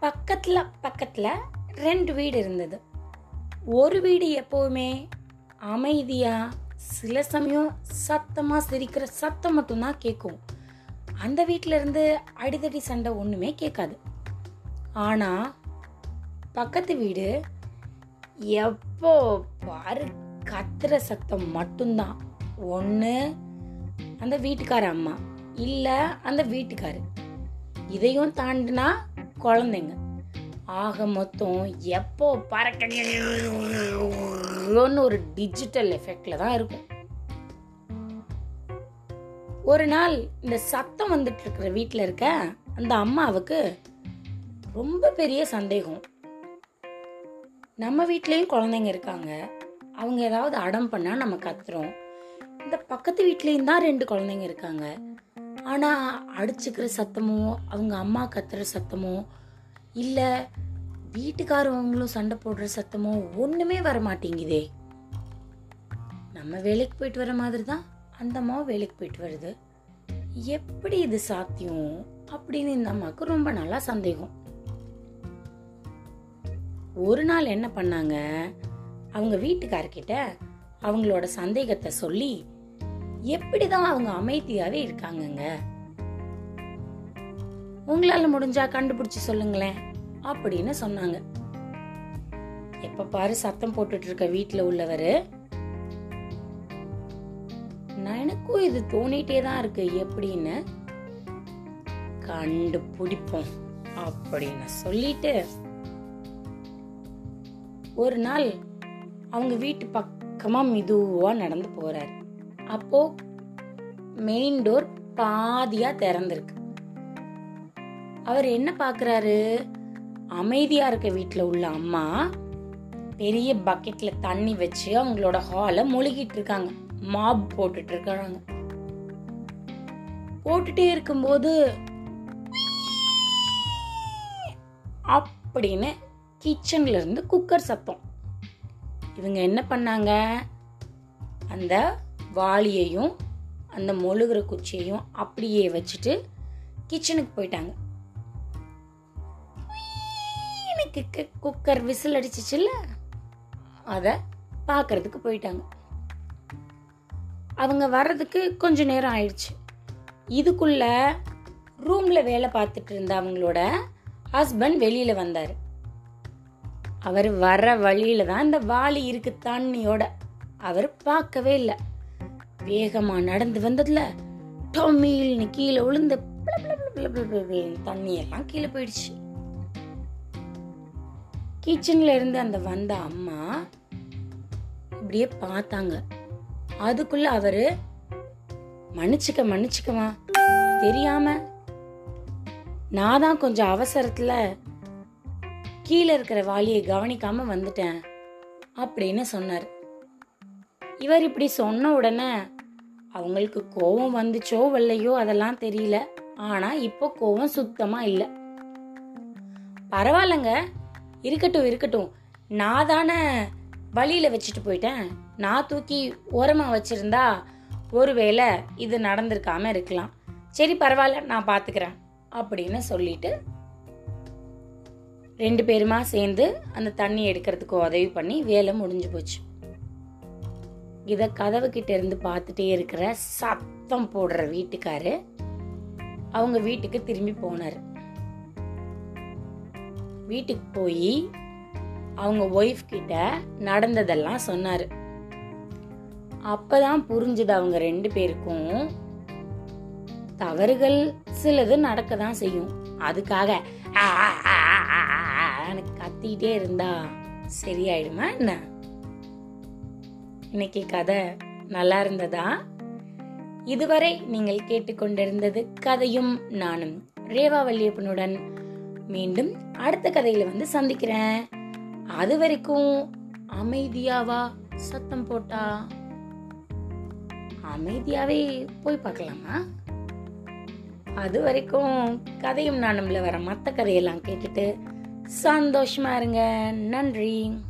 பக்கத்தில் பக்கத்தில் ரெண்டு வீடு இருந்தது. ஒரு வீடு எப்போவுமே அமைதியாக சில சமயம் சத்தமாக சிரிக்கிற சத்தம் மட்டும்தான் கேட்கும். அந்த வீட்டில் இருந்து அடிதடி சண்டை ஒன்றுமே கேட்காது. ஆனால் பக்கத்து வீடு எப்போ பாரு கத்துற சத்தம் மட்டும்தான். ஒன்று அந்த வீட்டுக்கார அம்மா. இல்லை அந்த வீட்டுக்காரு. இதையும் தாண்டினா குழந்தைங்க. ஆக மொத்தம் எப்போ பறக்கன்னு ஒரு டிஜிட்டல் எஃபெக்ட்ல தான் இருக்கும். ஒரு நாள் இந்த சத்தம் வந்துட்டு இருக்கிற வீட்டில் இருக்க அந்த அம்மாவுக்கு ரொம்ப பெரிய சந்தேகம். நம்ம வீட்லேயும் குழந்தைங்க இருக்காங்க. அவங்க ஏதாவது அடம் பண்ணால் நம்ம கத்துறோம். இந்த பக்கத்து வீட்லேயும் தான் ரெண்டு குழந்தைங்க இருக்காங்க. ஆனால் அடிச்சுக்கிற சத்தமோ அவங்க அம்மா கத்துற சத்தமோ இல்லை வீட்டுக்காரவங்களும் சண்டை போடுற சத்தமோ ஒன்றுமே வர மாட்டேங்குதே நம்ம வேலைக்கு போயிட்டு வர மாதிரி தான் அந்த அம்மாவும் வேலைக்கு போயிட்டு வருது. எப்படி இது சாத்தியம் அப்படின்னு இந்த அம்மாவுக்கு ரொம்ப நல்லா சந்தேகம். ஒரு நாள் என்ன பண்ணாங்க? அவங்க வீட்டுக்காரர்கிட்ட அவங்களோட சந்தேகத்தை சொல்லி எப்படிதான் அவங்க அமைதியாவே இருக்காங்கங்க? உங்களால முடிஞ்சா கண்டுபிடிச்சு சொல்லுங்களேன் அப்படின்னு சொன்னாங்க. எப்ப பாரு சத்தம் போட்டுட்டு இருக்க வீட்டுல உள்ளவரு. நான் எனக்கும் இது தோணிட்டே தான் இருக்கு எப்படின்னு? கண்டுபிடிப்போம் அப்படின்னு சொல்லிட்டு ஒரு நாள் அவங்க வீட்டு பக்கமா மெதுவா நடந்து போறாரு. அப்போ மெயின் டோர் பாதியா திறந்திருக்கு. அவர் என்ன பாக்குறாரு? அமைதியா இருக்க வீட்டுல உள்ள அம்மா பெரிய பக்கெட்ல தண்ணி வச்சு அவங்களோட ஹாலை முழுகிட்டு இருக்காங்க. மாப் போட்டுட்டு இருக்காங்க. போட்டுட்டே இருக்கும்போது அப்படின்னு கிச்சன்ல இருந்து குக்கர் சத்தம். இவங்க என்ன பண்ணாங்க? அந்த வாளியையும் அந்த மொழுகிற குச்சியையும் அப்படியே வச்சுட்டு கிச்சனுக்கு போயிட்டாங்க. எனக்கு குக்கர் விசில் அடிச்சிச்சுல்ல? அதை பார்க்கறதுக்கு போயிட்டாங்க. அவங்க வர்றதுக்கு கொஞ்ச நேரம் ஆயிடுச்சு. இதுக்குள்ள ரூம்ல வேலை பார்த்துட்டு இருந்த அவங்களோட ஹஸ்பண்ட் வெளியில வந்தாரு. அவர் வர வழியில தான் இந்த வாளி இருக்கு தண்ணியோட அவர் பார்க்கவே இல்லை. வேகமா நடந்து வந்ததுல டொம்மில்னு கீழே விழுந்து தண்ணி எல்லாம் கீழே போயிடுச்சு. கிச்சன்ல இருந்து அந்த வந்த அம்மா இப்படியே பார்த்தாங்க. அதுக்குள்ள அவரு மன்னிச்சுக்க மன்னிச்சுக்கமா தெரியாம நான் தான் கொஞ்சம் அவசரத்துல கீழே இருக்கிற வாளியை கவனிக்காம வந்துட்டேன் அப்படின்னு சொன்னார். இவர் இப்படி சொன்ன உடனே அவங்களுக்கு கோவம் வந்துச்சோ வரலையோ அதெல்லாம் தெரியல. ஆனா இப்போ கோவம் சுத்தமா இல்ல. பரவாயில்லங்க. இருக்கட்டும் இருக்கட்டும். நான் தானே வழியில வச்சுட்டு போயிட்டேன். நான் தூக்கி ஓரமா வச்சிருந்தா ஒருவேளை இது நடந்திருக்காம இருக்கலாம். சரி பரவாயில்ல நான் பாத்துக்கிறேன் அப்படின்னு சொல்லிட்டு ரெண்டு பேருமா சேர்ந்து அந்த தண்ணி எடுக்கிறதுக்கு உதவி பண்ணி வேலை முடிஞ்சு போச்சு. இதை கதவு கிட்ட இருந்து பார்த்துட்டே இருக்கிற சத்தம் போடுற வீட்டுக்காரு அவங்க வீட்டுக்கு திரும்பி போனார் வீட்டுக்கு போய் அவங்க ஒய்ஃப் கிட்ட நடந்ததெல்லாம் சொன்னார் அப்பதான் புரிஞ்சுது அவங்க ரெண்டு பேருக்கும் தவறுகள் சிலது நடக்க தான் செய்யும் அதுக்காக "ஆ, கத்திட்டே இருந்தா சரியாயிடுமா என்ன இன்னைக்கு கதை நல்லா இருந்ததா? இதுவரை நீங்கள் கேட்டுக்கொண்டிருந்தது கதையும் நானும் ரேவா வல்லியப்பனுடன் மீண்டும் அடுத்த கதையில வந்து சந்திக்கிறேன். அது வரைக்கும் அமைதியாவா சத்தம் போட்டா? அமைதியாவே போய் பார்க்கலாமா? அது வரைக்கும் கதையும் நானும்ல வர மற்ற கதையெல்லாம் கேட்டுட்டு சந்தோஷமா இருங்க. நன்றி.